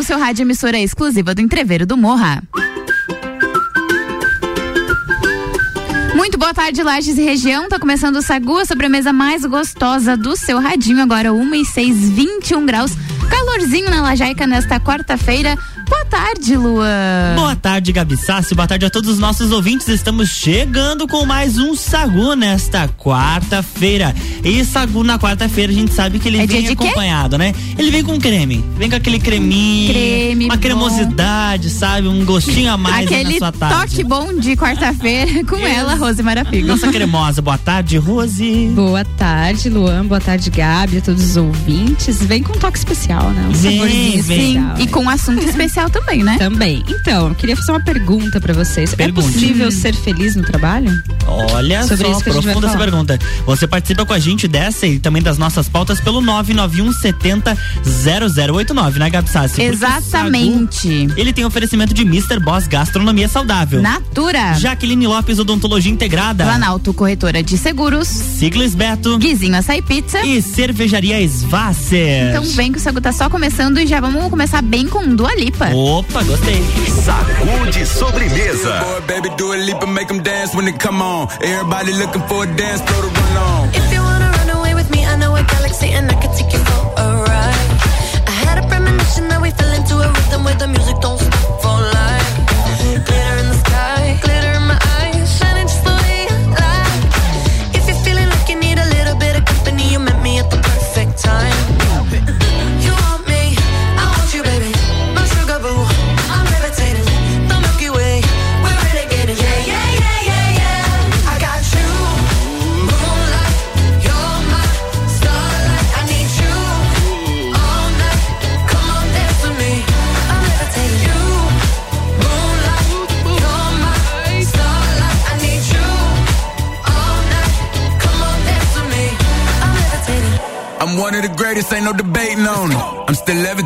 no seu rádio emissora exclusiva do Entreveiro do Morra. Muito boa tarde, Lages e região. Tá começando o Sagu, a sobremesa mais gostosa do seu radinho. Agora 1 e 6, 21 graus. Calorzinho na Lajaica nesta quarta-feira. Boa tarde, Luan. Boa tarde, Gabi Sassi. Boa tarde a todos os nossos ouvintes. Estamos chegando com mais um Sagu nesta quarta-feira. E Sagu na quarta-feira a gente sabe que ele É vem de quê? acompanhado, né? Ele vem com creme. Vem com aquele creminho. Creme Uma bom. cremosidade, sabe? Um gostinho a mais Aquele na sua tarde. toque bom de quarta-feira com ela, Rose Marafigo. Nossa cremosa. Boa tarde, Rose. Boa tarde, Luan. Boa tarde, Gabi, a todos os ouvintes. Vem com um toque especial, né? Um Vem, saborzinho vem. especial. E com um assunto especial também, né? Também. Então, eu queria fazer uma pergunta pra vocês. Pergunte. É possível ser feliz no trabalho? Olha Sobre só, isso que profunda essa pergunta. Você participa com a gente dessa e também das nossas pautas pelo 991 70 0089, né, Gabi Sassi? Exatamente. Sagu, ele tem oferecimento de Mr. Boss Gastronomia Saudável. Natura. Jaqueline Lopes Odontologia Integrada. Planalto Corretora de Seguros. Siglis Beto. Guizinho Açaí Pizza. E Cervejaria Svasser. Então vem que o Sagu tá só começando e já vamos começar bem com Dua Lipa. Opa, gostei. Sagu de sobremesa. Boy, baby, do a leap and make them dance when they come on. Everybody looking for a dance floor to run on. If you wanna run away with me, I know a galaxy and I can take you for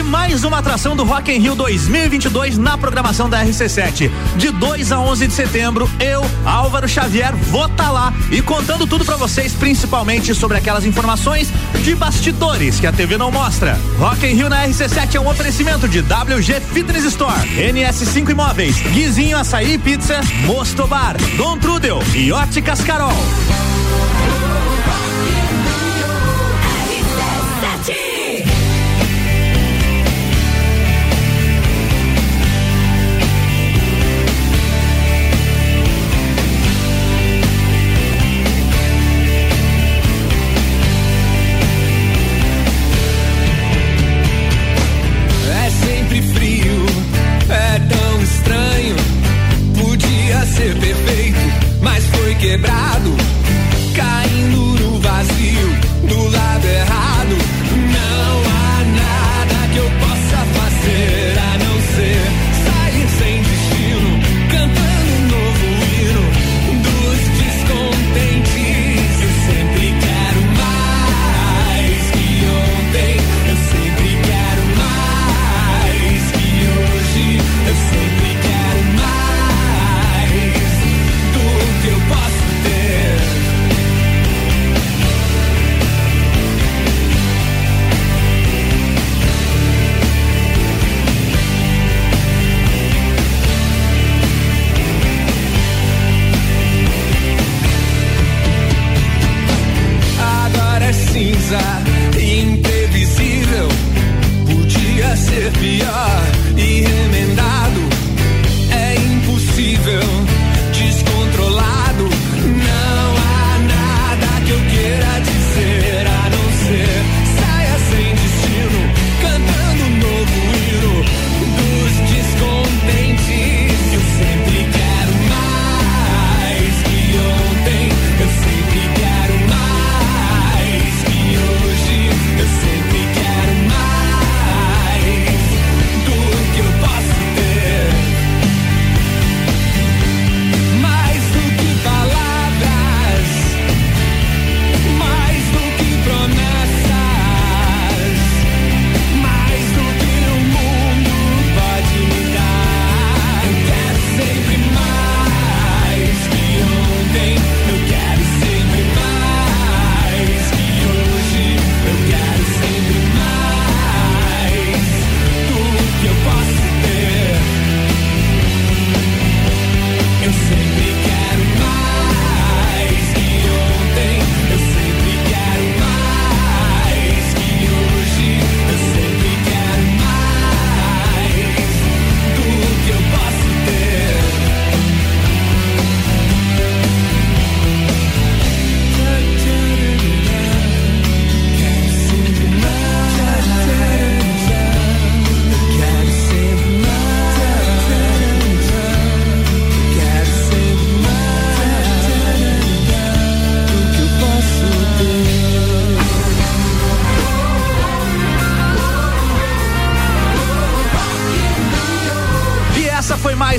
Mais uma atração do Rock in Rio 2022 na programação da RC7. De 2 a 11 de setembro, eu, Álvaro Xavier, vou estar lá e contando tudo pra vocês, principalmente sobre aquelas informações de bastidores que a TV não mostra. Rock in Rio na RC7 é um oferecimento de WG Fitness Store, NS5 Imóveis, Guizinho Açaí Pizza, Mosto Bar, Dom Trudel e Óticas Carol.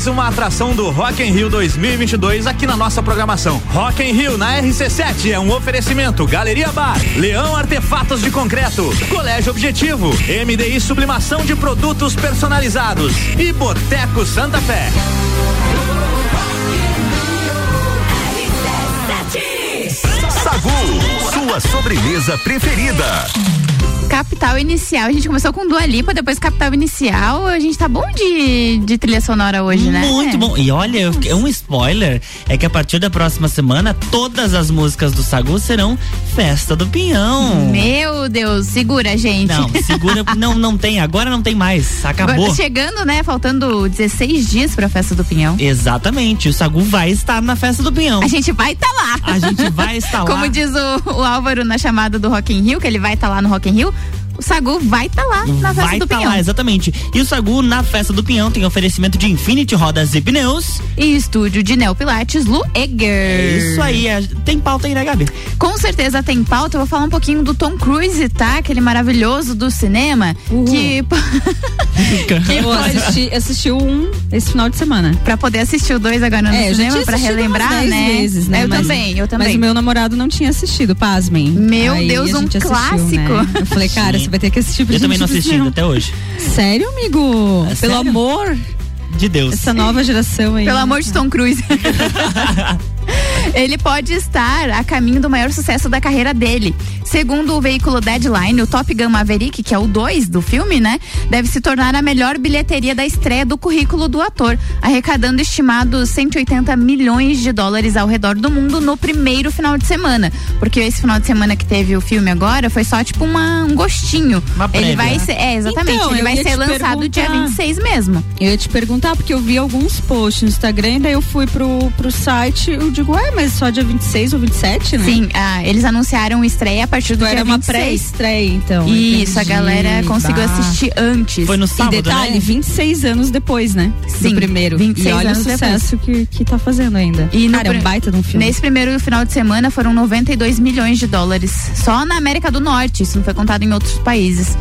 Mais uma atração do Rock in Rio 2022 aqui na nossa programação. Rock in Rio na RC7 é um oferecimento Galeria Bar, Leão Artefatos de Concreto, Colégio Objetivo, MDI Sublimação de Produtos Personalizados e Boteco Santa Fé. Sagu, sua sobremesa preferida. Capital Inicial. A gente começou com Dua Lipa, depois Capital Inicial. A gente tá bom de, de trilha sonora hoje, né? Muito bom. E olha, um spoiler é que a partir da próxima semana, todas as músicas do Sagu serão Festa do Pinhão. Meu Deus, segura, gente. Não, segura. não, não tem. Agora não tem mais. Agora Acabou. tá chegando, né? Faltando 16 dias pra festa do Pinhão. Exatamente. O Sagu vai estar na Festa do Pinhão. A gente vai estar lá. A gente vai estar lá. Como diz o, o Álvaro na chamada do Rock in Rio, que ele vai estar lá no Rock in Rio. O Sagu vai estar lá na festa vai do tá Pinhão. lá, exatamente. E o Sagu, na festa do Pinhão, tem oferecimento de Infinity Rodas e Pneus. E estúdio de Neo Pilates, Lu Eger. É isso aí, é- tem pauta aí, né, Gabi? Com certeza tem pauta. Eu vou falar um pouquinho do Tom Cruise, tá? Aquele maravilhoso do cinema. Que. Eu assisti, assisti um esse final de semana. Pra poder assistir o dois agora no É, cinema, pra relembrar, umas 10 né? vezes, né? Eu Mas- também, eu também. Mas o meu namorado não tinha assistido, pasmem. Meu Aí Deus, um assistiu, clássico. né? Eu falei, cara, Sim. Vai ter que assistir pra Eu gente também não assisti até hoje. Sério, amigo? É Pelo sério? amor, De Deus. essa nova geração aí. Pelo né? amor de Tom Cruise. Ele pode estar a caminho do maior sucesso da carreira dele. Segundo o veículo Deadline, o Top Gun Maverick, que é o 2 do filme, né, deve se tornar a melhor bilheteria da estreia do currículo do ator, arrecadando estimados 180 milhões de dólares ao redor do mundo no primeiro final de semana. Porque esse final de semana que teve o filme agora foi só tipo uma- um gostinho. Uma ele prévia, vai né? ser, é, exatamente, Então, ele vai ser lançado dia perguntar. 26 mesmo. Eu ia te perguntar, porque eu vi alguns posts no Instagram, e daí eu fui pro, pro site, eu digo, ué, mas só dia 26 ou 27, né? Sim, ah, eles anunciaram estreia a partir do Tipo, dia era uma 26. pré-estreia, então. Isso, a entendi. galera conseguiu Bah. assistir antes. Foi no E sábado, detalhe, né? 26 anos depois, né? Sim, do primeiro. 26 e olha o anos sucesso que, que tá fazendo ainda. E Cara, é um baita de um filme. Nesse primeiro final de semana foram 92 milhões de dólares. Só na América do Norte, isso não foi contado em outros países.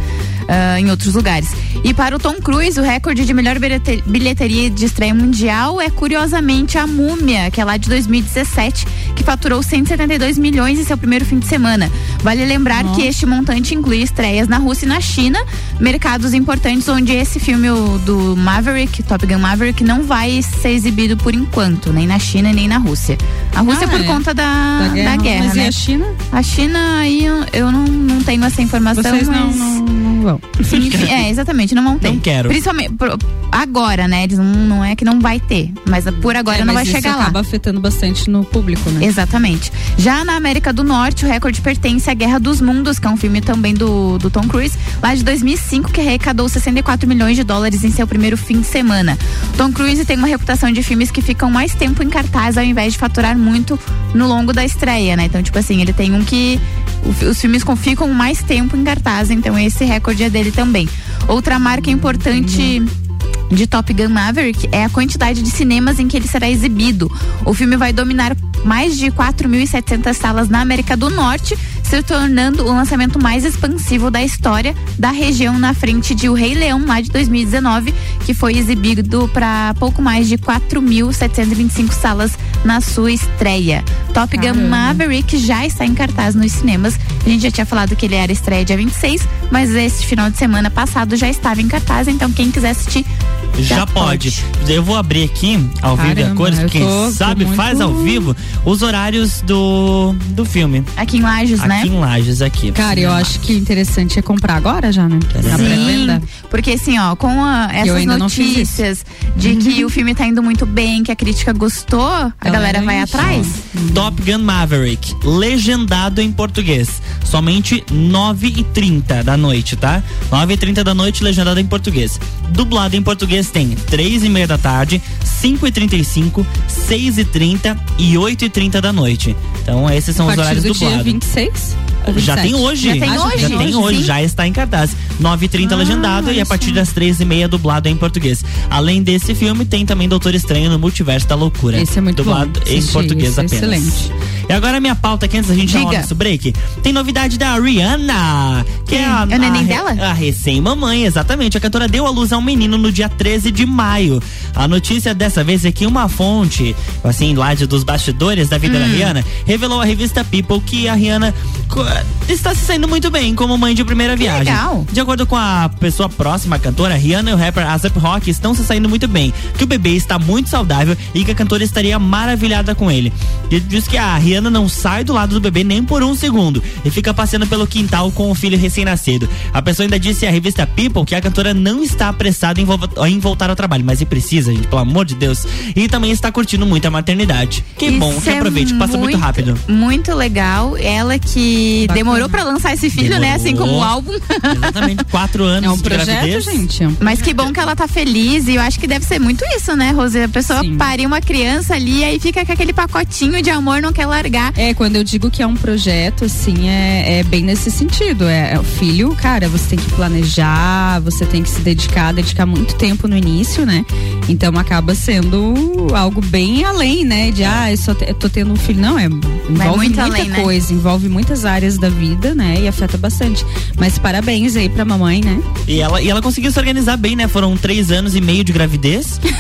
Ah, em outros lugares. E para o Tom Cruise, o recorde de melhor bilhete- bilheteria de estreia mundial é curiosamente a Múmia, que é lá de 2017, que faturou 172 milhões em seu primeiro fim de semana. Vale lembrar que este montante inclui estreias na Rússia e na China, mercados importantes onde esse filme do Maverick, Top Gun Maverick, não vai ser exibido por enquanto, nem na China nem na Rússia. A Rússia Ah, por é. conta da, da guerra, da guerra mas né? e a China? A China aí eu, eu não, não tenho essa informação, Vocês não, mas não, não vão. É, exatamente, não vão ter. Não quero. Principalmente pro- agora, né? Eles não, não é que não vai ter, mas por agora É, não vai chegar lá. acaba afetando bastante no público, né? Exatamente. Já na América do Norte, o recorde pertence à Guerra dos Mundos, que é um filme também do, do Tom Cruise, lá de 2005, que arrecadou 64 milhões de dólares em seu primeiro fim de semana. Tom Cruise tem uma reputação de filmes que ficam mais tempo em cartaz ao invés de faturar muito no longo da estreia, né? Então, tipo assim, ele tem um que os filmes ficam mais tempo em cartaz, então esse recorde é dele também. Outra marca importante de Top Gun Maverick é a quantidade de cinemas em que ele será exibido. O filme vai dominar mais de 4.700 salas na América do Norte, se tornando o lançamento mais expansivo da história da região na frente de O Rei Leão, lá de 2019, que foi exibido para pouco mais de 4.725 salas na sua estreia. Top Gun Caramba. Maverick já está em cartaz nos cinemas. A gente já tinha falado que ele era estreia dia 26, mas esse final de semana passado já estava em cartaz, então quem quiser assistir Já, Já pode. pode. Eu vou abrir aqui, ao vivo e a cores, quem tô- sabe muito- faz ao vivo, os horários do, do filme. aqui em Lages, aqui né? em Lages, aqui. Cara, eu acho que interessante é comprar agora já, né? Na Sim, pré-venda. porque assim, ó, com a- essas notícias de que o filme tá indo muito bem, que a crítica gostou, a galera vai atrás. Top Gun Maverick, legendado em português. Somente 9h30 da noite, tá? 9h30 da noite, legendado em português. Dublado em português tem 3h30 da tarde, 5h35, 6h30 e 8h30 da noite. Então, esses são os horários do dia dublados. 26? Já 27? tem hoje. Já tem hoje? Já tem hoje, Sim. já está em cartaz. 9h30 Ah, legendado e a partir das 3h30 dublado em português. Além desse filme, tem também Doutor Estranho no Multiverso da Loucura. Esse é muito dublado bom. em Assisti, português é apenas. excelente. E agora a minha pauta aqui, antes da gente dar Diga. o nosso break, tem novidade da Rihanna, que é a, É o neném a, dela? a recém-mamãe, exatamente. A cantora deu à luz a um menino no dia 13 de maio. A notícia dessa vez é que uma fonte, assim, lá de, dos bastidores da vida da Hum. Rihanna, revelou à revista People que a Rihanna está se saindo muito bem como mãe de primeira viagem. legal. De acordo com a pessoa próxima à cantora, Rihanna e o rapper Asap Rock estão se saindo muito bem, que o bebê está muito saudável e que a cantora estaria maravilhada com ele. Ele diz que a Rihanna não sai do lado do bebê nem por um segundo e fica passeando pelo quintal com o filho recém-nascido. A pessoa ainda disse à revista People que a cantora não está apressada em, em voltar ao trabalho, mas e precisa, gente, pelo amor de Deus. E também está curtindo muito a maternidade. Que Isso bom, que é aproveite, passa muito, rápido. Muito legal. Ela que Bacana. demorou pra lançar esse filho, né? Assim como o Demorou. álbum. Exatamente, quatro anos É um de projeto, gravidez. gente. é um Mas que bom que ela tá feliz e eu acho que deve ser muito isso, né, Rose? A pessoa Sim. parir uma criança ali aí fica com aquele pacotinho de amor, não quer largar largar. É, quando eu digo que é um projeto, assim, é, é bem nesse sentido. É, é o filho, cara, você tem que planejar, você tem que se dedicar, dedicar muito tempo no início, né? Então acaba sendo algo bem além, né? De, ah, eu, só te- eu tô tendo um filho. Não, é, envolve muito muita além, né? coisa, envolve muitas áreas da vida, né? E afeta bastante. Mas parabéns aí pra mamãe, né? E ela, e ela conseguiu se organizar bem, né? Foram três anos e meio de gravidez.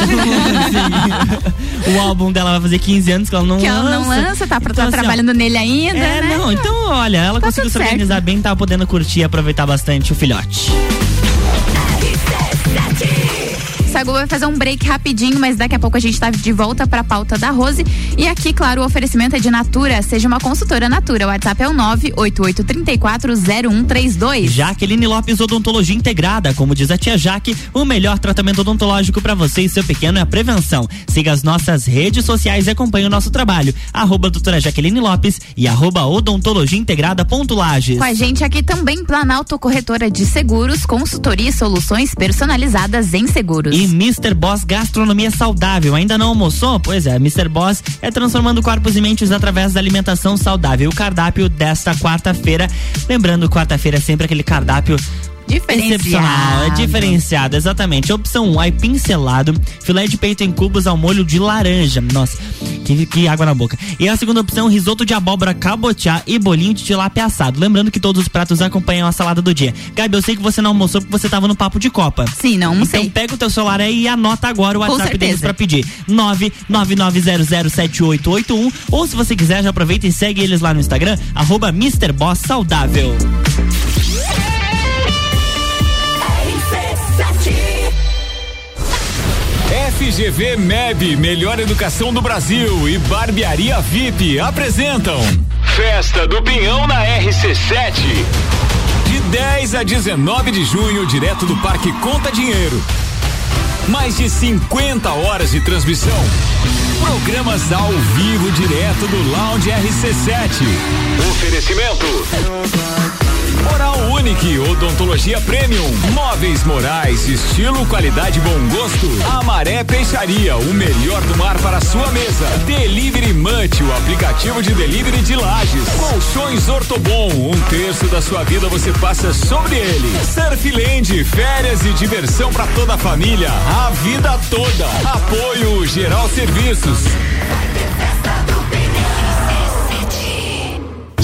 Então, assim, o álbum dela vai fazer 15 anos que ela não Que lança. ela não lança, tá, pra, Então, tá assim, ó, trabalhando nele ainda, É, né? não, então olha, ela Tá conseguiu se certo. organizar bem, tava podendo curtir e aproveitar bastante o filhote. Sagu vai fazer um break rapidinho, mas daqui a pouco a gente tá de volta pra pauta da Rose. E aqui, claro, o oferecimento é de Natura. Seja uma consultora Natura. O WhatsApp é o 988340132. Jaqueline Lopes Odontologia Integrada, como diz a tia Jaque, o melhor tratamento odontológico para você e seu pequeno é a prevenção. Siga as nossas redes sociais e acompanhe o nosso trabalho. Arroba doutora Jaqueline Lopes e arroba odontologia integrada ponto Lages. Com a gente aqui também Planalto Corretora de Seguros, consultoria e soluções personalizadas em seguros. E Mr. Boss Gastronomia Saudável. Ainda não almoçou? Pois é, Mr. Boss é transformando corpos e mentes através da alimentação saudável. O cardápio desta quarta-feira. Lembrando, quarta-feira é sempre aquele cardápio Excepcional, é diferenciado, exatamente. Opção 1, aipim selado, filé de peito em cubos ao molho de laranja. Nossa, que, que água na boca. E a segunda opção, risoto de abóbora cabotiá e bolinho de tilápia assado. Lembrando que todos os pratos acompanham a salada do dia. Gabi, eu sei que você não almoçou porque você tava no papo de Copa. Sim, não almocei. Então pega o teu celular aí e anota agora o WhatsApp deles pra pedir. 999007881 ou se você quiser, já aproveita e segue eles lá no Instagram, arroba Mr. Boss Saudável. FGV MEB, Melhor Educação do Brasil e Barbearia VIP apresentam Festa do Pinhão na RC7. De 10 a 19 de junho, direto do Parque Conta Dinheiro. Mais de 50 horas de transmissão. Programas ao vivo direto do Lounge RC7. Oferecimento. Oral Unique, Odontologia Premium, Móveis Morais, estilo, qualidade e bom gosto. Amaré Peixaria, o melhor do mar para sua mesa. Delivery Munch, o aplicativo de delivery de lajes. Colchões Ortobon, um terço da sua vida você passa sobre ele. Surfland, férias e diversão para toda a família, a vida toda. Apoio Geral Serviços.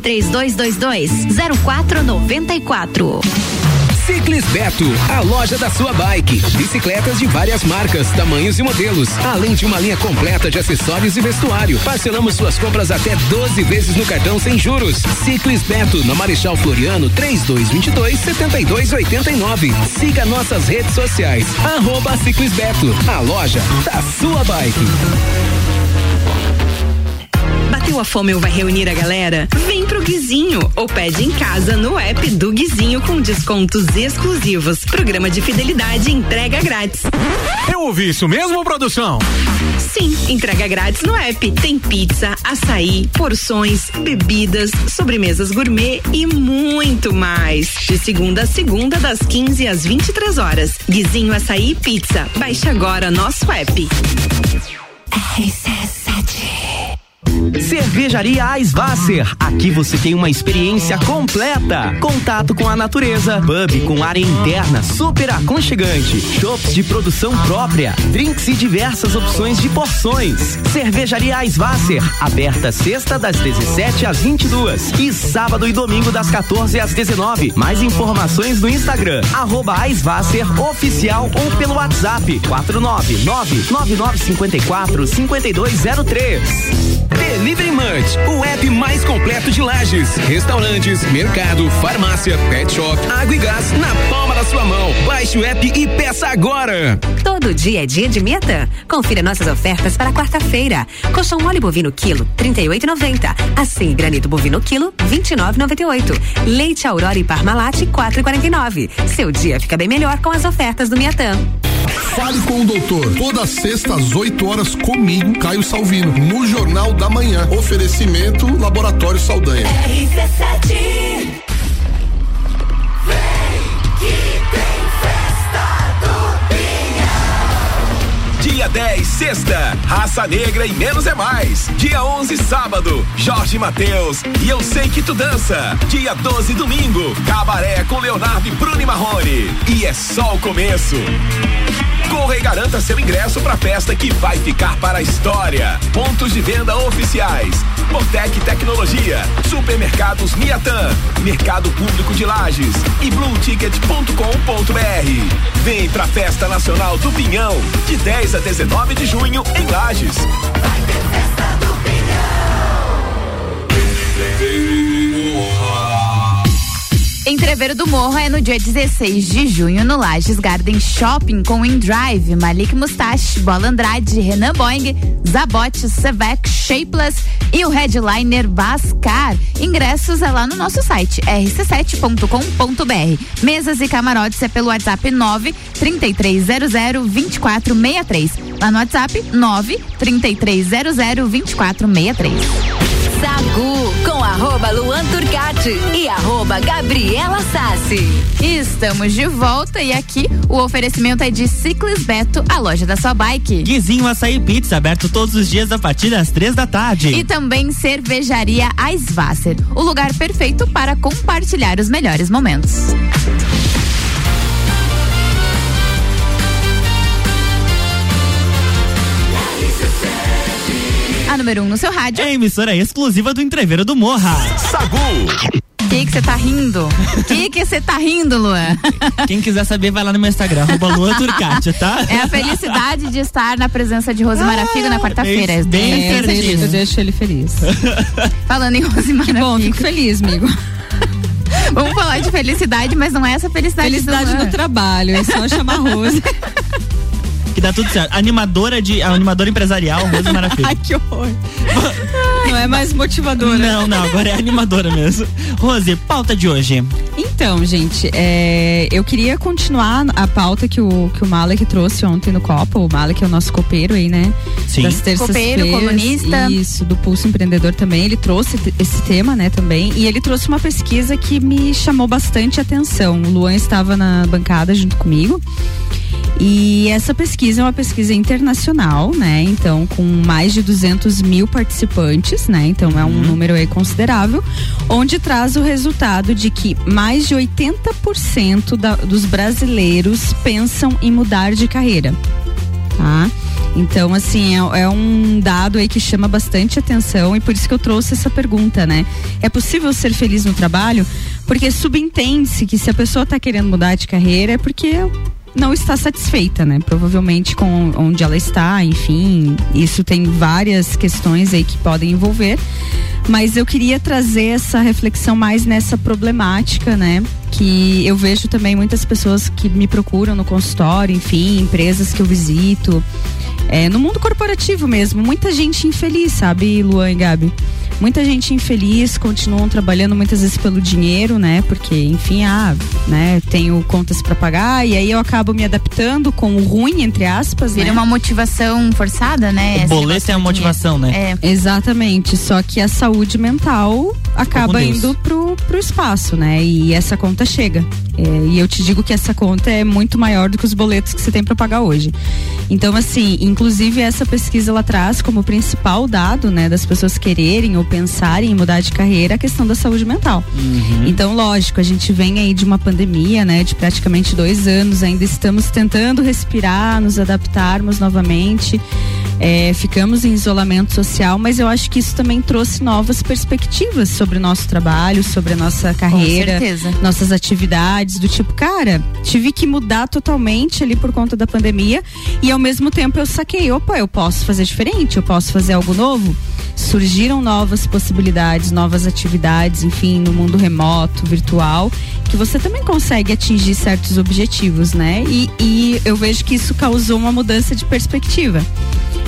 3222 0494. Ciclis Beto, a loja da sua bike. Bicicletas de várias marcas, tamanhos e modelos, além de uma linha completa de acessórios e vestuário. Parcelamos suas compras até 12 vezes no cartão sem juros. Ciclis Beto, na Marechal Floriano, 3222 7289. Siga nossas redes sociais. Arroba Ciclis Beto, a loja da sua bike. Bateu a fome ou vai reunir a galera? Vem pro Guizinho ou pede em casa no app do Guizinho com descontos exclusivos. Programa de fidelidade e entrega grátis. Eu ouvi isso mesmo, produção? Sim, entrega grátis no app. Tem pizza, açaí, porções, bebidas, sobremesas gourmet e muito mais. De segunda a segunda, das 15 às 23 horas. Guizinho Açaí e Pizza. Baixe agora nosso app. Cervejaria Eisvasser. Aqui você tem uma experiência completa. Contato com a natureza, pub com área interna super aconchegante, shops de produção própria, drinks e diversas opções de porções. Cervejaria Eisvasser, aberta sexta das 17 às 22 e sábado e domingo das 14 às 19. Mais informações no Instagram arroba Eisvasser oficial ou pelo WhatsApp 499 9954 5203. Delivery o app mais completo de lajes, restaurantes, mercado, farmácia, pet shop, água e gás na palma da sua mão. Baixe o app e peça agora. Todo dia é dia de Miatã. Confira nossas ofertas para quarta-feira. Colchão mole bovino quilo, 38,90. Assim, granito bovino quilo, 29,98. Leite Aurora e Parmalat, 4,49. Seu dia fica bem melhor com as ofertas do Miatã. Fale com o doutor. Toda sexta às 8 horas comigo, Caio Salvino, no Jornal da Manhã. Oferecimento Laboratório Saldanha. RC7 Dia 10, sexta, Raça Negra e Menos é Mais. Dia 11, sábado, Jorge Mateus e Eu Sei Que Tu Dança. Dia 12, domingo, Cabaré com Leonardo e Bruno e Marrone. E é só o começo. Corra e garanta seu ingresso pra festa que vai ficar para a história. Pontos de venda oficiais. Botec Tecnologia, Supermercados Miatã, Mercado Público de Lages e blueticket.com.br. Vem pra Festa Nacional do Pinhão, de 10 a 19 de junho em Lages. Entreveiro do Morro é no dia 16 de junho no Lages Garden Shopping com InDrive, Malik Mustache, Bola Andrade, Renan Boing, Zabot, Sevec, Shapeless e o headliner Vascar. Ingressos é lá no nosso site rc7.com.br. Mesas e camarotes é pelo WhatsApp 9 3300 2463. Lá no WhatsApp 9 3300 2463. Sagu com arroba Luan Turcati e arroba Gabriela Sassi. Estamos de volta e aqui o oferecimento é de Ciclis Beto, a loja da sua bike. Guizinho Açaí Pizza, aberto todos os dias a partir das três da tarde. E também cervejaria Eisvasser, o lugar perfeito para compartilhar os melhores momentos. A número 1 um no seu rádio. É a emissora exclusiva do Entreveiro do Morra. Sagu. O que que você tá rindo? O que que você tá rindo, Luan? Quem quiser saber, vai lá no meu Instagram, arroba Luan Turcati, tá? É a felicidade de estar na presença de Rosemara Figo na quarta-feira. bem- bem certinho. disso. Eu deixo ele feliz. Falando em Rosemara Bom, Figo. fico feliz, amigo. Vamos falar de felicidade, mas não é essa felicidade. Felicidade do no trabalho, é só chamar Rose. Que dá tudo certo. Animadora de. Animadora empresarial, Rosa Maravilha. Ai, que horror. Não é mais motivadora. Não, não, agora é animadora mesmo. Rose, pauta de hoje. Então, gente, é, eu queria continuar a pauta que o, que o Malek trouxe ontem no Copa. O Malek é o nosso copeiro aí, né? Sim. Das terças-feiras. Copeiro, colunista. Isso, do Pulso Empreendedor também. Ele trouxe esse tema, né, também. E ele trouxe uma pesquisa que me chamou bastante atenção. O Luan estava na bancada junto comigo. E essa pesquisa é uma pesquisa internacional, né? Então, com mais de 200 mil participantes, né? Então, é um número aí considerável, onde traz o resultado de que mais de 80% da, dos brasileiros pensam em mudar de carreira, tá? Então, assim, é, é um dado aí que chama bastante atenção e por isso que eu trouxe essa pergunta, né? É possível ser feliz no trabalho? Porque subentende-se que se a pessoa está querendo mudar de carreira é porque não está satisfeita, né? Provavelmente com onde ela está, enfim, isso tem várias questões aí que podem envolver. Mas eu queria trazer essa reflexão mais nessa problemática, né? Que eu vejo também muitas pessoas que me procuram no consultório, enfim, empresas que eu visito. É, no mundo corporativo mesmo, muita gente infeliz, sabe, Luan e Gabi? Muita gente infeliz, continuam trabalhando muitas vezes pelo dinheiro, né? Porque, enfim, ah, né, tenho contas para pagar e aí eu acabo me adaptando com o ruim, entre aspas, Vira né? uma motivação forçada, né? O boleto é a motivação, né? É. Exatamente, só que a saúde mental acaba indo pro, pro espaço, né? E essa conta chega. É, e eu te digo que essa conta é muito maior do que os boletos que você tem para pagar hoje. Então, assim, inclusive essa pesquisa ela traz como principal dado, né, das pessoas quererem ou pensarem em mudar de carreira a questão da saúde mental. Então, lógico, a gente vem aí de uma pandemia, né, de praticamente dois anos, ainda estamos tentando respirar, nos adaptarmos novamente. É, ficamos em isolamento social, mas eu acho que isso também trouxe novas perspectivas sobre o nosso trabalho, sobre a nossa carreira, certeza. Atividades, do tipo, cara, tive que mudar totalmente ali por conta da pandemia e ao mesmo tempo eu saquei, opa, eu posso fazer diferente, eu posso fazer algo novo. surgiram novas possibilidades, novas atividades, enfim, no mundo remoto, virtual, que você também consegue atingir certos objetivos, né? E, e eu vejo que isso causou uma mudança de perspectiva.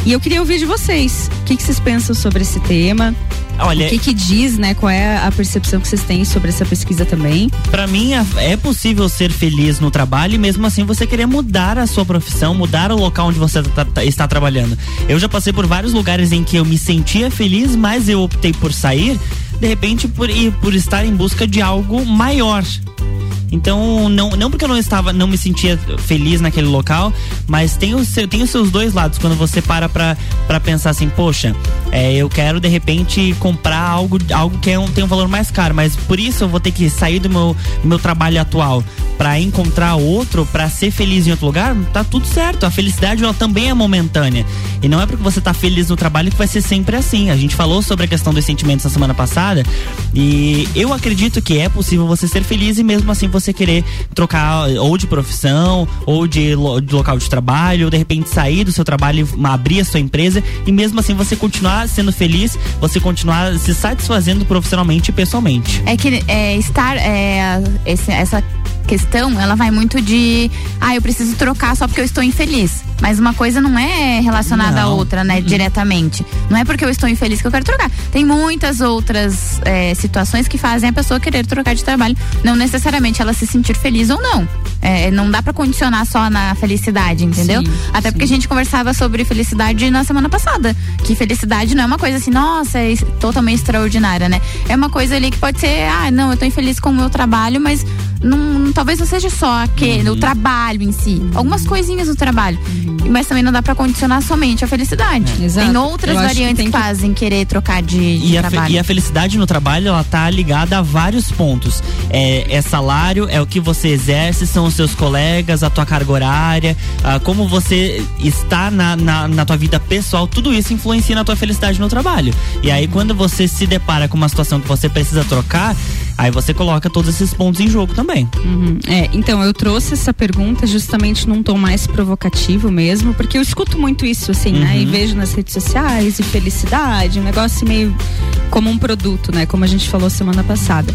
E eu queria ouvir de vocês. O que, que vocês pensam sobre esse tema? Olha, o que, que diz, né? Qual é a percepção que vocês têm sobre essa pesquisa também? Pra mim é- possível ser feliz no trabalho e mesmo assim você querer mudar a sua profissão, mudar o local onde você tá- tá- está trabalhando. Eu já passei por vários lugares em que eu me sentia feliz, mas eu optei por sair, de repente por por estar em busca de algo maior. Então, não, não porque eu não estava, não me sentia feliz naquele local, mas tem, o seu, tem os seus dois lados. Quando você para pra, pra pensar assim, poxa, é, eu quero de repente comprar algo, algo que é um, tem um valor mais caro, mas por isso eu vou ter que sair do meu, meu trabalho atual pra encontrar outro, pra ser feliz em outro lugar, tá tudo certo. A felicidade ela também é momentânea. E não é porque você tá feliz no trabalho que vai ser sempre assim. A gente falou sobre a questão dos sentimentos na semana passada e eu acredito que é possível você ser feliz e mesmo assim você querer trocar ou de profissão ou de, lo- de local de trabalho, ou de repente sair do seu trabalho e abrir a sua empresa e mesmo assim você continuar sendo feliz, você continuar se satisfazendo profissionalmente e pessoalmente. É que é, estar. É, esse- essa questão, ela vai muito de. Ah, eu preciso trocar só porque eu estou infeliz. Mas uma coisa não é relacionada à Não. outra, né? Diretamente. Não é porque eu estou infeliz que eu quero trocar. Tem muitas outras é, situações que fazem a pessoa querer trocar de trabalho. Não necessariamente ela se sentir feliz ou não. É, não dá pra condicionar só na felicidade, entendeu? Sim, Até porque a gente conversava sobre felicidade na semana passada. Que felicidade não é uma coisa assim, nossa, é totalmente extraordinária, né? É uma coisa ali que pode ser, ah, não, eu tô infeliz com o meu trabalho, mas não, talvez não seja só aquele, o trabalho em si. Algumas coisinhas do trabalho. Mas também não dá pra condicionar somente a felicidade. Exato. Tem outras Eu variantes que, tem que- fazem querer trocar de, de E a, trabalho. e a felicidade no trabalho, ela tá ligada a vários pontos. É, é salário, é o que você exerce, são os seus colegas, a tua carga horária, ah, como você está na, na, na tua vida pessoal, tudo isso influencia na tua felicidade no trabalho. E aí, quando você se depara com uma situação que você precisa trocar, aí você coloca todos esses pontos em jogo também. Uhum. É, então eu trouxe essa pergunta justamente num tom mais provocativo mesmo, porque eu escuto muito isso, assim, né? E Uhum. vejo nas redes sociais e felicidade, um negócio meio como um produto, né? Como a gente falou semana passada.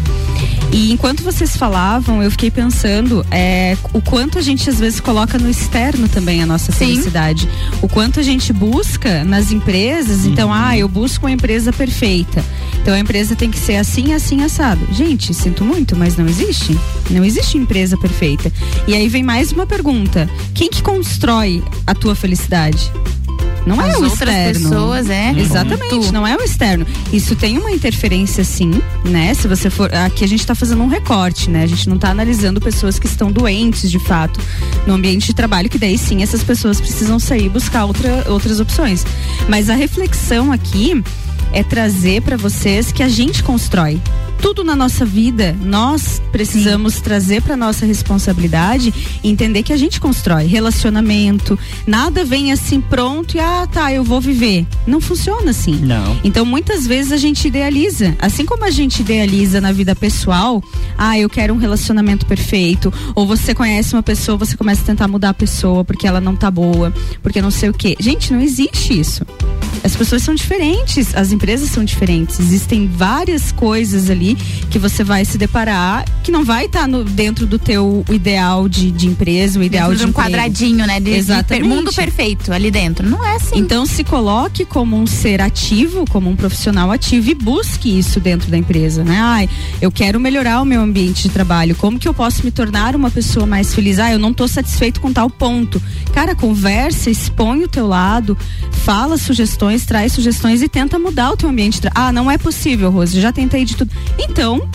E enquanto vocês falavam, eu fiquei pensando é, o quanto a gente às vezes coloca no externo também a nossa Sim. felicidade. O quanto a gente busca nas empresas, então, ah, eu busco uma empresa perfeita. Então a empresa tem que ser assim, assim, assado. Gente, sinto muito, mas não existe. Não existe empresa perfeita. E aí vem mais uma pergunta: quem que constrói a tua felicidade? Não é As o outras externo. pessoas, é. Exatamente, Tu. não é o externo. Isso tem uma interferência sim, né? Se você for. Aqui a gente tá fazendo um recorte, né? A gente não tá analisando pessoas que estão doentes de fato no ambiente de trabalho, que daí sim essas pessoas precisam sair e buscar outra, outras opções. Mas a reflexão aqui é trazer para vocês que a gente constrói. Tudo na nossa vida, nós precisamos trazer para nossa responsabilidade e entender que a gente constrói relacionamento. Nada vem assim pronto e ah, tá, eu vou viver. Não funciona assim. Não. Então, muitas vezes a gente idealiza. Assim como a gente idealiza na vida pessoal, ah, eu quero um relacionamento perfeito. Ou você conhece uma pessoa, você começa a tentar mudar a pessoa porque ela não tá boa, porque não sei o quê. Gente, não existe isso. As pessoas são diferentes, as empresas são diferentes. Existem várias coisas ali que você vai se deparar que não vai estar dentro do teu ideal de, de empresa, o ideal Dentro de de um emprego. quadradinho, né? De, de per- Exatamente. mundo perfeito ali dentro. Não é assim. Então se coloque como um ser ativo, como um profissional ativo e busque isso dentro da empresa, né? Ai, eu quero melhorar o meu ambiente de trabalho. Como que eu posso me tornar uma pessoa mais feliz? Ah, eu não estou satisfeito com tal ponto. Cara, conversa, expõe o teu lado, fala sugestões, traz sugestões e tenta mudar o teu ambiente. Ah, não é possível, Rose, já tentei de tudo. Então,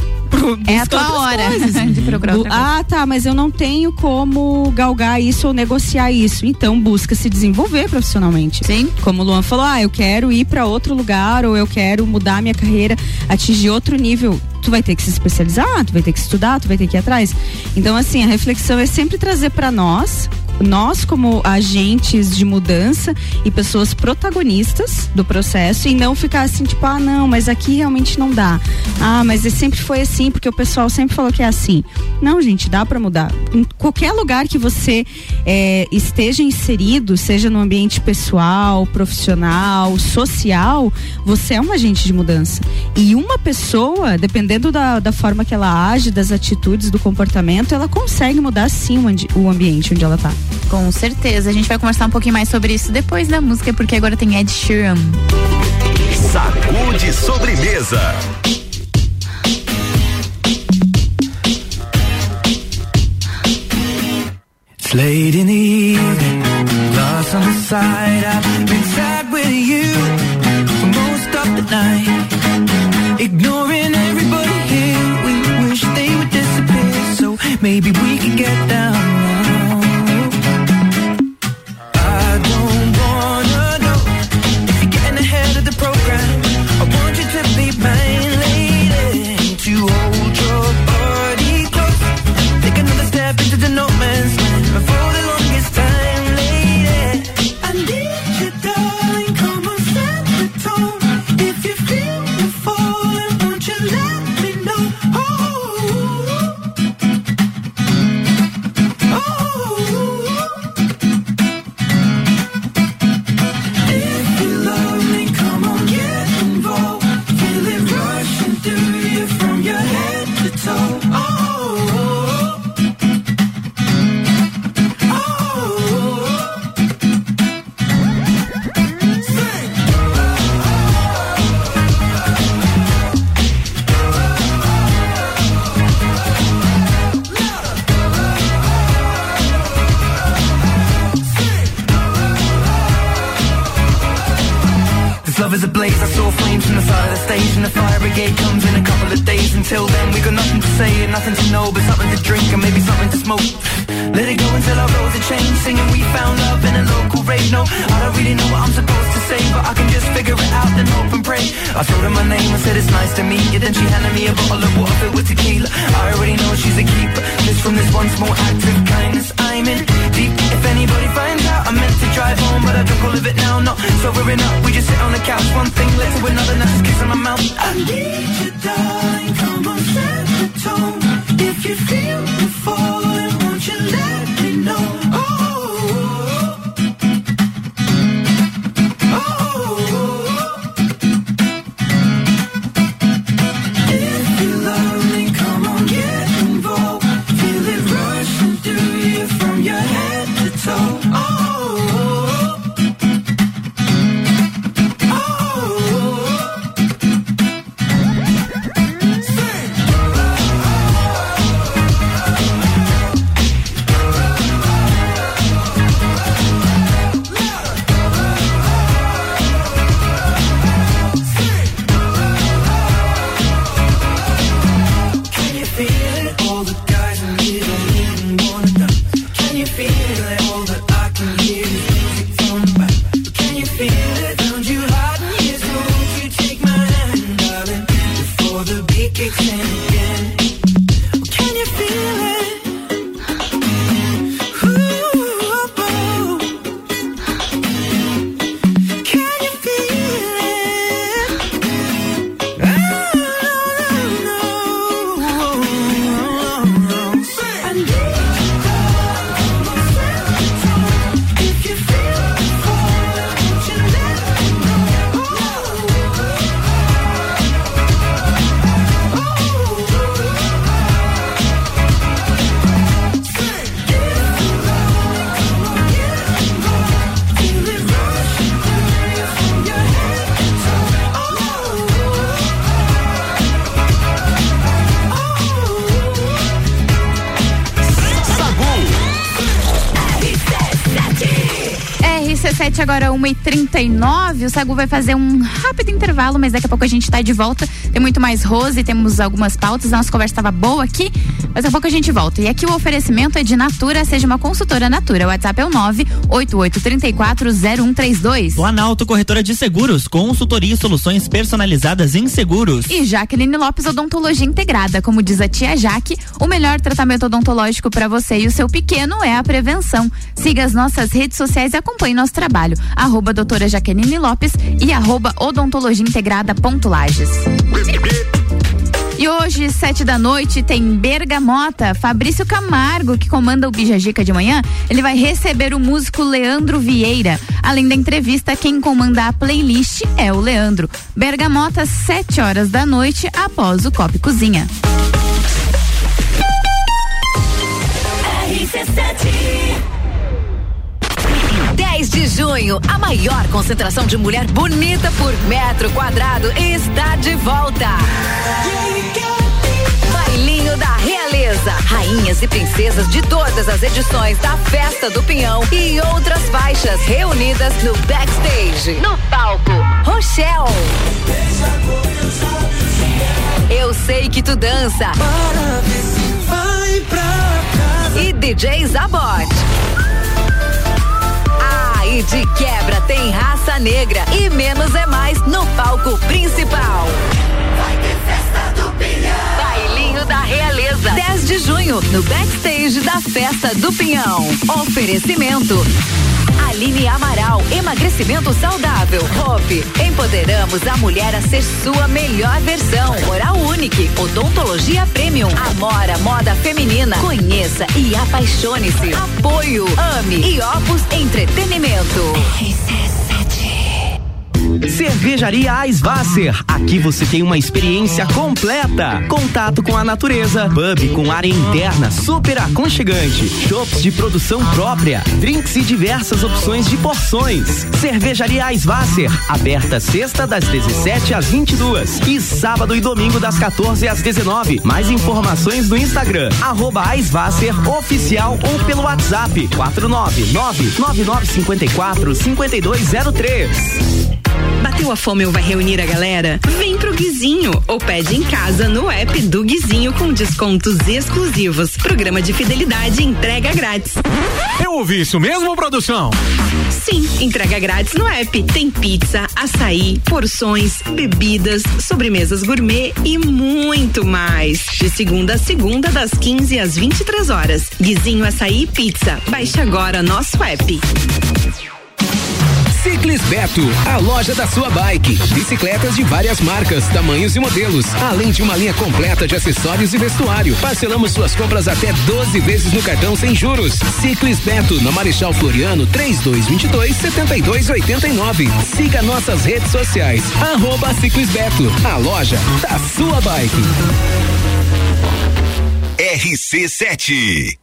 É a tua hora de procurar coisa. ah, tá, mas eu não tenho como galgar isso ou negociar isso. Então busca se desenvolver profissionalmente. Sim. Como o Luan falou, ah, eu quero ir para outro lugar ou eu quero mudar minha carreira, atingir outro nível. Tu vai ter que se especializar, tu vai ter que estudar, tu vai ter que ir atrás. Então, assim, a reflexão é sempre trazer para nós nós como agentes de mudança e pessoas protagonistas do processo e não ficar assim, tipo, ah, não, mas aqui realmente não dá. Ah, mas sempre foi assim, porque o pessoal sempre falou que é assim. Não, gente, dá para mudar. Em qualquer lugar que você é, esteja inserido, seja no ambiente pessoal, profissional, social, você é um agente de mudança. E uma pessoa, dependendo da, da forma que ela age, das atitudes, do comportamento, ela consegue mudar sim o ambiente onde ela tá. Com certeza. A gente vai conversar um pouquinho mais sobre isso depois da música, porque agora tem Ed Sheeran. Sacude sobremesa. It's late in the evening, lost on the side. I've been sad with you This love is a blaze. I saw flames from the side of the stage, and the fire brigade comes in a couple of days. Until then, we got nothing to say and nothing to know, but something to drink and maybe something to smoke. Let it go until our roads are changed. Singing, we found love in a local rave. No, I don't really know what I'm supposed to say, but I can just figure it out and hope and pray. I told her my name and said it's nice to meet you. Then she handed me a bottle of water filled with tequila. I already know she's a keeper. Just from this one small act of kindness, I'm in deep. If anybody finds out, I meant to drive home, but I drunk all of it now. Not sobering up. We just sit on the couch, one thing led to another, now just kissing my mouth. I need you, darling. Come on, set the tone. If you feel the falling, won't you let me know? RC7 agora 1h39. O Sagu vai fazer um rápido intervalo, mas daqui a pouco a gente tá de volta. Tem muito mais Rose, temos algumas pautas. A nossa conversa estava boa aqui, mas daqui a pouco a gente volta. E aqui o oferecimento é de Natura, seja uma consultora Natura. O WhatsApp é o 988340132. Planalto Corretora de Seguros, consultoria e soluções personalizadas em seguros. E Jaqueline Lopes Odontologia Integrada. Como diz a tia Jaque, o melhor tratamento odontológico para você e o seu pequeno é a prevenção. Siga as nossas redes sociais e acompanhe nosso trabalho. Arroba doutora Jaqueline Lopes e arroba odontologia integrada ponto Lages. E hoje, sete da noite, tem Bergamota. Fabrício Camargo, que comanda o Bijagica de manhã, ele vai receber o músico Leandro Vieira. Além da entrevista, quem comanda a playlist é o Leandro. Bergamota, sete horas da noite, após o Copo Cozinha. RC7 10 de junho, a maior concentração de mulher bonita por metro quadrado está de volta. Bailinho da Realeza. Rainhas e princesas de todas as edições da Festa do Pinhão e outras faixas reunidas no backstage. No palco, Rochelle. Eu sei que tu dança. E DJ Zabot. Ah, e de quebra tem raça negra e menos é mais no palco principal. Vai ter festa do Pinhão. Bailinho da Realeza. 10 de junho, no backstage da Festa do Pinhão. Oferecimento. Aline Amaral, emagrecimento saudável. Hope, empoderamos a mulher a ser sua melhor versão. Oral Unique, odontologia premium. Amora, moda feminina. Conheça e apaixone-se. Apoio, ame e Opus Entretenimento. Cervejaria Eisvasser. Aqui você tem uma experiência completa. Contato com a natureza, pub com área interna super aconchegante, shops de produção própria, drinks e diversas opções de porções. Cervejaria Eisvasser, aberta sexta das 17 às 22 e sábado e domingo das 14 às 19. Mais informações no Instagram arroba Eisvasser oficial ou pelo WhatsApp 499 9954 5203. Bateu a fome ou vai reunir a galera? Vem pro Guizinho ou pede em casa no app do Guizinho com descontos exclusivos. Programa de fidelidade entrega grátis. Eu ouvi isso mesmo, produção? Sim, entrega grátis no app. Tem pizza, açaí, porções, bebidas, sobremesas gourmet e muito mais. De segunda a segunda, das 15 às 23 horas. Guizinho Açaí e Pizza. Baixe agora nosso app. Ciclis Beto, a loja da sua bike. Bicicletas de várias marcas, tamanhos e modelos, além de uma linha completa de acessórios e vestuário. Parcelamos suas compras até 12 vezes no cartão sem juros. Ciclis Beto, na Marechal Floriano, 3222 7289. Siga nossas redes sociais. Arroba Ciclis Beto, a loja da sua bike. RC7.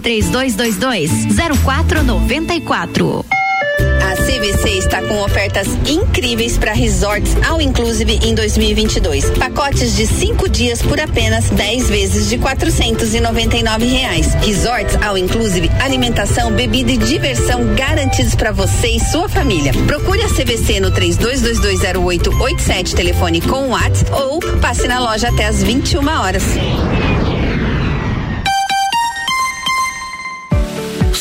3222 0494. A CVC está com ofertas incríveis para resorts ao inclusive em 2022. Pacotes de cinco dias por apenas 10 vezes de 499 reais. Resorts ao inclusive, alimentação, bebida e diversão garantidos para você e sua família. Procure a CVC no 32220887 telefone com WhatsApp ou passe na loja até às 21 horas.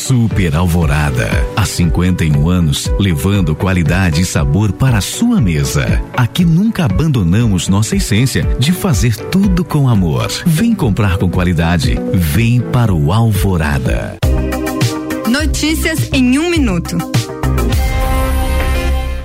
Super Alvorada. Há 51 anos, levando qualidade e sabor para a sua mesa. Aqui nunca abandonamos nossa essência de fazer tudo com amor. Vem comprar com qualidade. Vem para o Alvorada. Notícias em um minuto.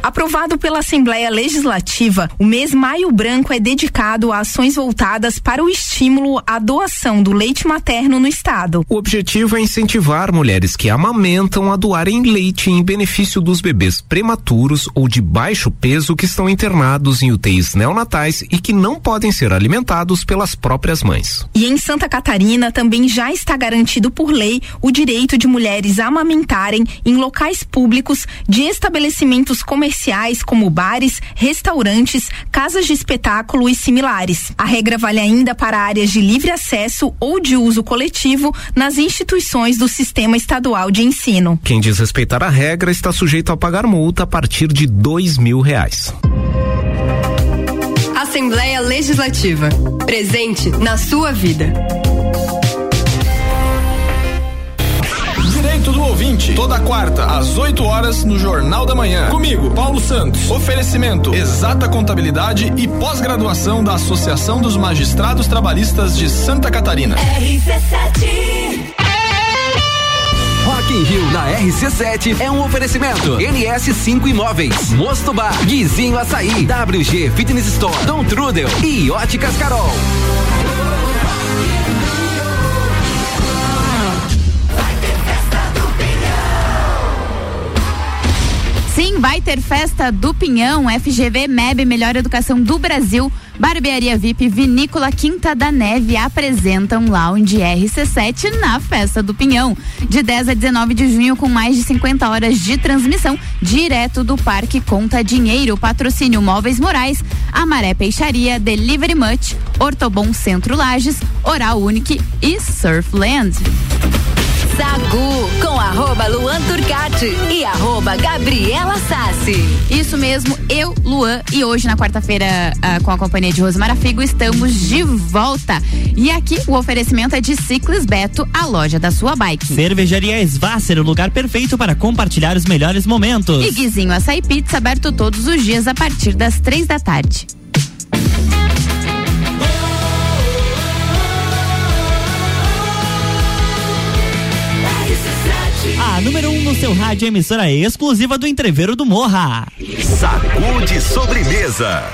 Aprovado pela Assembleia Legislativa, o mês Maio Branco é dedicado a ações voltadas para o estímulo à doação do leite materno no estado. O objetivo é incentivar mulheres que amamentam a doarem leite em benefício dos bebês prematuros ou de baixo peso que estão internados em UTIs neonatais e que não podem ser alimentados pelas próprias mães. E em Santa Catarina também já está garantido por lei o direito de mulheres amamentarem em locais públicos de estabelecimentos comerciais como bares, restaurantes, casas de espetáculo e similares. A regra vale ainda para áreas de livre acesso ou de uso coletivo nas instituições do sistema estadual de ensino. Quem desrespeitar a regra está sujeito a pagar multa a partir de dois mil reais. Assembleia Legislativa. Presente na sua vida. Direito do ouvinte, toda quarta, às 8 horas, no Jornal da Manhã. Comigo, Paulo Santos. Oferecimento, exata contabilidade e pós-graduação da Associação dos Magistrados Trabalhistas de Santa Catarina. Rock in Rio na RC7 é um oferecimento. NS5 Imóveis, Mosto Bar, Guizinho Açaí, WG Fitness Store, Dom Trudel e Óticas Carol. Vai ter festa do Pinhão, FGV MEB Melhor Educação do Brasil, Barbearia VIP Vinícola Quinta da Neve apresentam Lounge RC7 na festa do Pinhão, de 10 a 19 de junho com mais de 50 horas de transmissão direto do Parque Conta Dinheiro, patrocínio Móveis Morais, Amaré Peixaria, Delivery Much, Ortobon Centro Lages, Oral Unique e Surfland. Sagu com arroba Luan Turcati e arroba Gabriela Sassi. Isso mesmo, eu, Luan, e hoje na quarta-feira, ah, com a companhia de Rosemara Figo, estamos de volta. E aqui o oferecimento é de Ciclis Beto, a loja da sua bike. Cervejaria Svasser, o lugar perfeito para compartilhar os melhores momentos. E Guizinho Açaí Pizza, aberto todos os dias a partir das três da tarde. No seu rádio, emissora exclusiva do Entreveiro do Morra. Sacude sobremesa.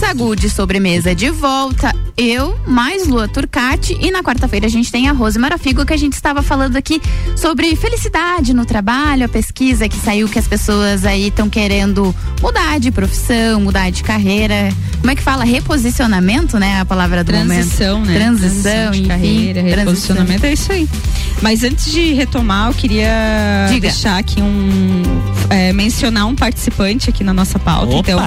Sagu de sobremesa de volta. Eu, mais Lua Turcati. E na quarta-feira a gente tem a Rose Marafigo, que a gente estava falando aqui sobre felicidade no trabalho, a pesquisa que saiu que as pessoas aí estão querendo mudar de profissão, mudar de carreira. Como é que fala? Reposicionamento, né? A palavra do Transição, momento. né? Transição, de enfim, carreira, transição. reposicionamento, é isso aí. Mas antes de retomar, eu queria Diga. deixar aqui um. é, mencionar um participante aqui na nossa pauta. Opa. Então,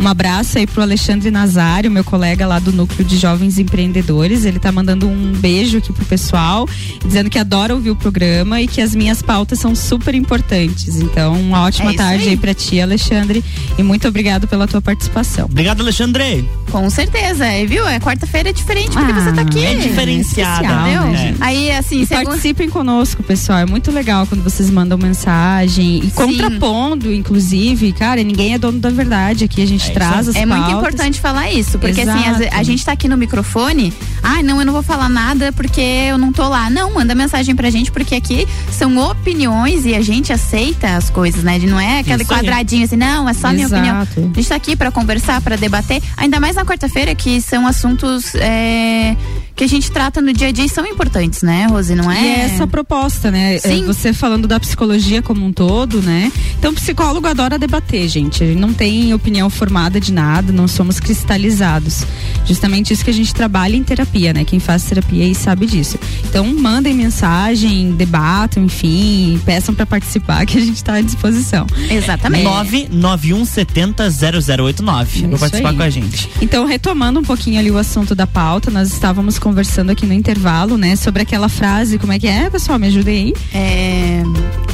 um abraço aí pro Alexandre Nazário, meu colega lá do Núcleo de Jovens Empreendedores. Ele tá mandando um beijo aqui pro pessoal, dizendo que adora ouvir o programa e que as minhas pautas são super importantes. Então, uma ótima É tarde aí. aí pra ti, Alexandre, e muito obrigado pela tua participação. Obrigado, Alexandre. Com certeza, e viu? É quarta-feira é diferente porque você tá aqui. é diferenciada, Entendeu? né? Aí, assim, E segundo- participem conosco, pessoal. É muito legal quando vocês mandam mensagem e contrapondo, inclusive, cara, ninguém é dono da verdade. Aqui a gente traz as É muito pautas. importante falar isso, porque assim, Exato. às- a, gente tá aqui no microfone, ah, não, eu não vou falar nada porque eu não tô lá. Não, manda mensagem pra gente, porque aqui são opiniões e a gente aceita as coisas, né? Não é aquele Isso quadradinho assim, não, é só a minha opinião. Exato. A gente tá aqui pra conversar, pra debater, ainda mais na quarta-feira, que são assuntos é, que a gente trata no dia a dia e são importantes, né, Rose? Não é? E é essa a proposta, né? Sim. É Você falando da psicologia como um todo, né? Então, psicólogo adora debater, gente. Ele não tem opinião formada de nada, não somos cristalizados. Justamente isso que a gente trabalha em terapia, né? Quem faz terapia aí sabe disso. Então, mandem mensagem, debatam, enfim, peçam para participar que a gente tá à disposição. Exatamente. 991700089. Vou participar aí. com a gente. Então, retomando um pouquinho ali o assunto da pauta, nós estávamos conversando aqui no intervalo, né, sobre aquela frase, como é que é, pessoal? Me ajudem aí. É...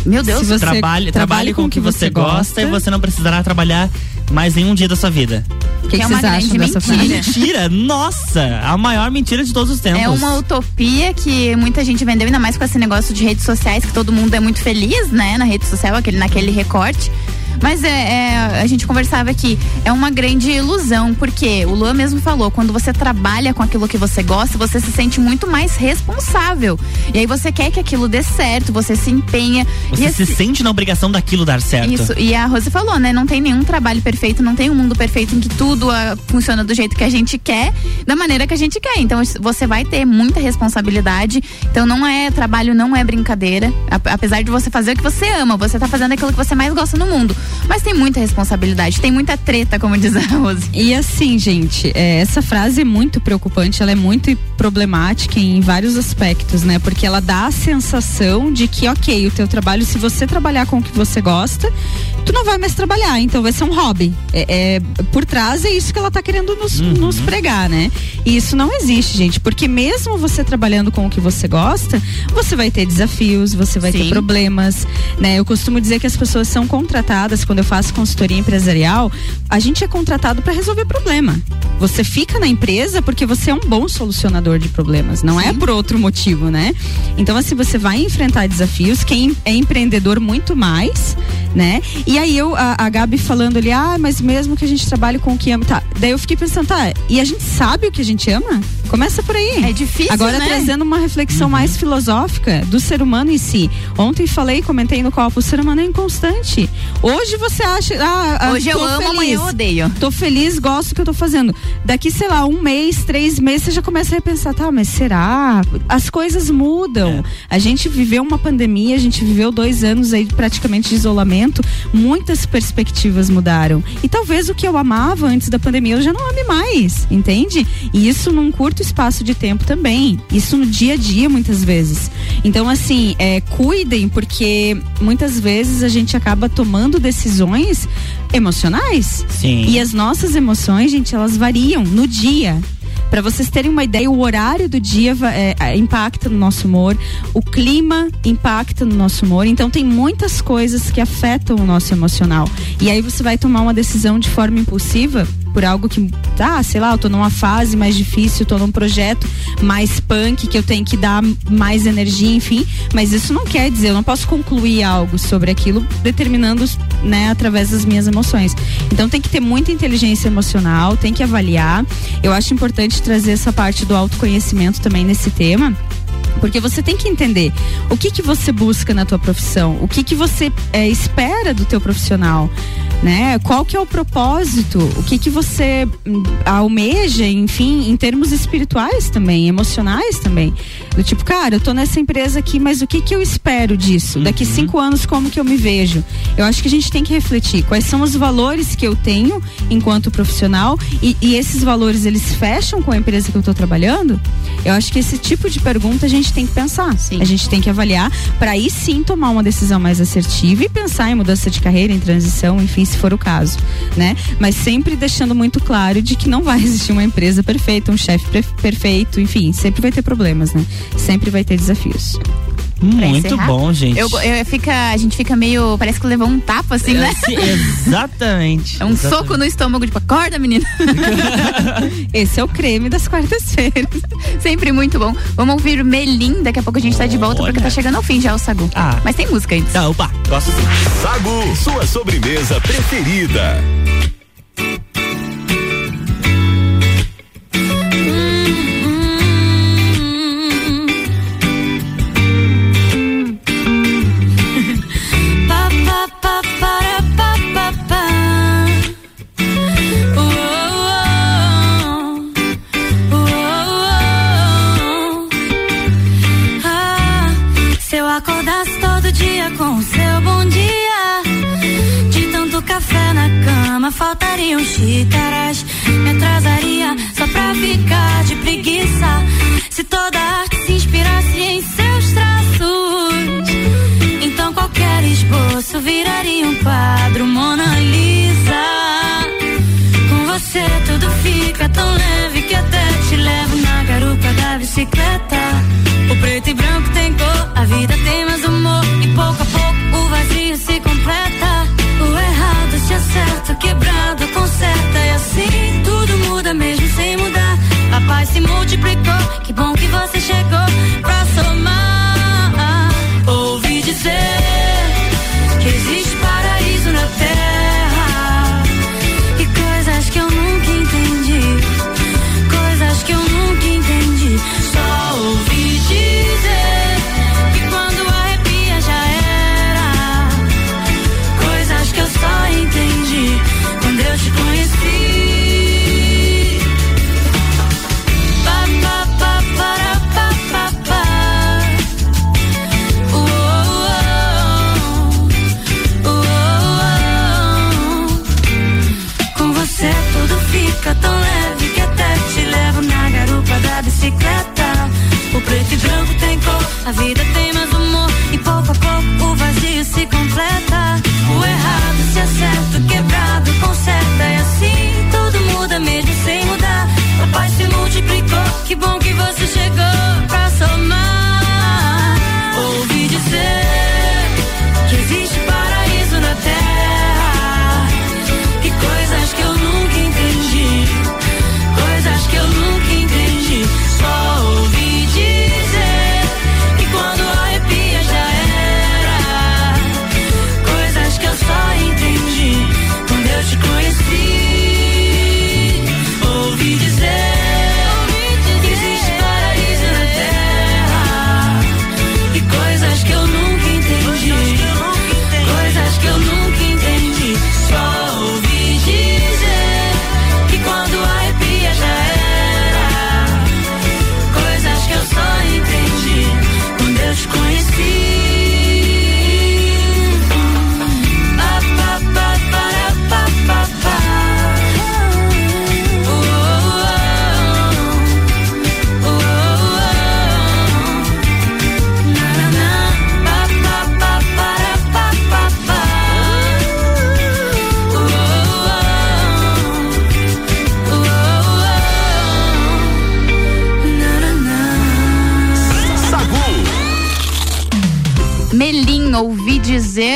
Meu Deus, Se você trabalhe, trabalhe com o que você gosta, e você não precisará trabalhar mais nenhum dia da sua vida. O que, Que é que uma vocês acham grande dessa mentira. frase? Mentira! Nossa! A maior mentira de todos os tempos. É uma utopia que muita gente vendeu, ainda mais com esse negócio de redes sociais, que todo mundo é muito feliz, né, na rede social, aquele, naquele recorte. Mas é, é, a gente conversava aqui, é uma grande ilusão, porque o Luan mesmo falou, quando você trabalha com aquilo que você gosta, você se sente muito mais responsável. E aí você quer que aquilo dê certo, você se empenha. Você se esse- sente na obrigação daquilo dar certo. Isso, e a Rose falou, né? Não tem nenhum trabalho perfeito, não tem um mundo perfeito em que tudo ah, funciona do jeito que a gente quer, da maneira que a gente quer. Então você vai ter muita responsabilidade. Então não é trabalho, não é brincadeira. A- apesar de você fazer o que você ama, você tá fazendo aquilo que você mais gosta no mundo. Mas tem muita responsabilidade, tem muita treta, como diz a Rose. E assim, gente, é, essa frase é muito preocupante, ela é muito problemática em vários aspectos, né? Porque ela dá a sensação de que, ok, o teu trabalho, se você trabalhar com o que você gosta, tu não vai mais trabalhar, então vai ser um hobby. É, é- por trás é isso que ela tá querendo nos, nos pregar, né? E isso não existe, gente, porque mesmo você trabalhando com o que você gosta, você vai ter desafios, você vai ter Sim. problemas, né? Eu costumo dizer que as pessoas são contratadas quando eu faço consultoria empresarial, a gente é contratado para resolver problema. Você fica na empresa porque você é um bom solucionador de problemas, não é por outro motivo, né? Então assim, você vai enfrentar desafios, quem é empreendedor muito mais, né? E aí eu, a, a Gabi falando ali, ah, mas mesmo que a gente trabalhe com o que ama, tá. Daí eu fiquei pensando, tá, e a gente sabe o que a gente ama? Começa por aí. É difícil, Agora né? trazendo uma reflexão mais filosófica do ser humano em si. Ontem falei, comentei no copo, o ser humano é inconstante. Hoje você acha, ah, ah, Hoje eu amo, feliz. amanhã eu odeio. Tô feliz, gosto do que eu tô fazendo. Daqui, sei lá, um mês, três meses, você já começa a repensar, tá, mas será? As coisas mudam. A gente viveu uma pandemia, a gente viveu dois anos aí praticamente de isolamento, muitas perspectivas mudaram. E talvez o que eu amava antes da pandemia eu já não ame mais, entende? E isso num curto espaço de tempo também. Isso no dia a dia, muitas vezes. Então, assim, é, cuidem, porque muitas vezes a gente acaba tomando decisões emocionais. Sim. E as nossas emoções, gente, elas variam no dia. Para vocês terem uma ideia, o horário do dia é, é, impacta no nosso humor, o clima impacta no nosso humor. Então tem muitas coisas que afetam o nosso emocional. E aí você vai tomar uma decisão de forma impulsiva por algo que, tá, sei lá, eu tô numa fase mais difícil, tô num projeto mais punk que eu tenho que dar mais energia, enfim. Mas isso não quer dizer, eu não posso concluir algo sobre aquilo determinando, né, através das minhas emoções. Então tem que ter muita inteligência emocional, tem que avaliar. Eu acho importante trazer essa parte do autoconhecimento também nesse tema. Porque você tem que entender o que que você busca na tua profissão, o que que você é, espera do teu profissional, né? Qual que é o propósito, o que que você hum, almeja, enfim, em termos espirituais também, emocionais também. Do tipo, cara, eu tô nessa empresa aqui, mas o que que eu espero disso? Daqui cinco anos, como que eu me vejo? Eu acho que a gente tem que refletir quais são os valores que eu tenho enquanto profissional e, e esses valores, eles fecham com a empresa que eu tô trabalhando? Eu acho que esse tipo de pergunta a gente tem que pensar. A gente tem que avaliar para aí sim tomar uma decisão mais assertiva e pensar em mudança de carreira, em transição, enfim, se for o caso, né? Mas sempre deixando muito claro de que não vai existir uma empresa perfeita, um chefe perfeito, enfim, sempre vai ter problemas, né? Sempre vai ter desafios. Muito bom, gente. Eu, eu fica, a gente fica meio. Parece que levou um tapa assim, né? Sim, exatamente. É um exatamente. soco no estômago, tipo, acorda, menina. Esse é o creme das quartas-feiras. Sempre muito bom. Vamos ouvir Melim, daqui a pouco a gente tá de volta, porque tá chegando ao fim já o Sagu. Ah. Mas tem música antes. Tá, opa, gosto sim. Sagu, sua sobremesa preferida. Acordasse todo dia com o seu bom dia, de tanto café na cama, faltariam xícaras. Me atrasaria só pra ficar de preguiça. Se toda arte se inspirasse em seus traços. Então qualquer esboço viraria um quadro Mona Lisa. Você tudo fica tão leve que até te levo na garupa da bicicleta. O preto e branco tem cor, a vida tem mais humor. E pouco a pouco o vazio se completa. O errado se acerta, o quebrado conserta. E assim tudo muda mesmo sem mudar. A paz se multiplicou, que bom que você chegou pra somar. A vida tem mais humor. E pouco a pouco o vazio se completa. O errado se acerta, o quebrado conserta. E assim tudo muda mesmo sem mudar. A paz se multiplicou, que bom que você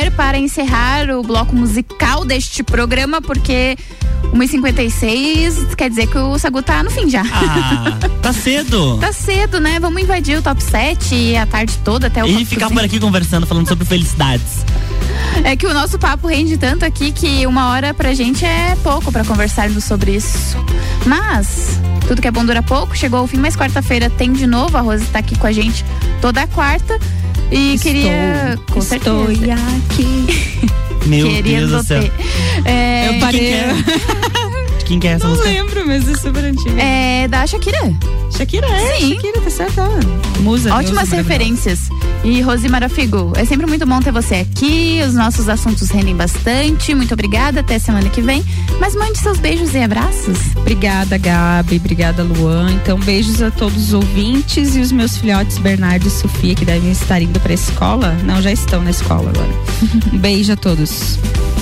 dizer para encerrar o bloco musical deste programa, porque 1h56 quer dizer que o Sagu tá no fim já. Ah, tá cedo. Tá cedo, né? Vamos invadir o top 7 a tarde toda até o E ficar 5. por aqui conversando, falando sobre felicidades. É que o nosso papo rende tanto aqui que uma hora pra gente é pouco pra conversarmos sobre isso. Mas, tudo que é bom dura pouco, chegou ao fim, mas quarta-feira tem de novo. A Rose tá aqui com a gente toda quarta. E Estou, queria. Com estou certeza. aqui. Meu Querendo Deus do céu. É, Eu parei. De quem que é essa Não música? lembro, mas é super antigo. É da Shakira. Shakira, é. Sim. Shakira, tá certo. Musa. Ótimas referências. E Rose Marafigo, é sempre muito bom ter você aqui. Os nossos assuntos rendem bastante. Muito obrigada. Até semana que vem. Mas mande seus beijos e abraços. Obrigada, Gabi. Obrigada, Luan. Então, beijos a todos os ouvintes e os meus filhotes Bernardo e Sofia, que devem estar indo pra escola. Não, já estão na escola agora. Um beijo a todos.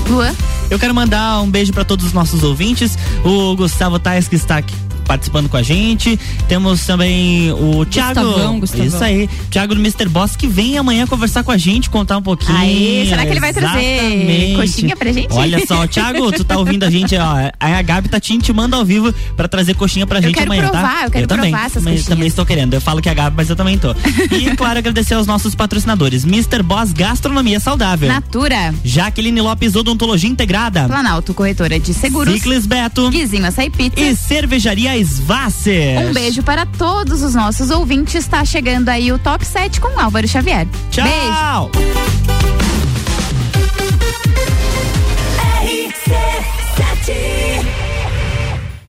Luan? Eu quero mandar um beijo para todos os nossos ouvintes. O Gustavo Tais, que está aqui participando com a gente. Temos também o Thiago. Gustavão, Gustavão. Isso aí. Thiago do Mr. Boss, que vem amanhã conversar com a gente, contar um pouquinho. Aê, será que ele vai trazer Exatamente. coxinha pra gente? Olha só, Thiago, tu tá ouvindo a gente, ó. A Gabi tá te intimando ao vivo pra trazer coxinha pra Eu gente amanhã, tá? provar, eu quero também, provar essas também, coxinhas. também estou querendo. Eu falo que é a Gabi, mas eu também tô. E, claro, agradecer aos nossos patrocinadores. Mr. Boss Gastronomia Saudável. Natura. Jaqueline Lopes Odontologia Integrada. Planalto, corretora de seguros. Ciclis Beto. Guizinho Açaí Pizza. E Cervejaria Svasser. Um beijo para todos os nossos ouvintes. Está chegando aí o Top 7 com Álvaro Xavier. Tchau. Beijo. RC7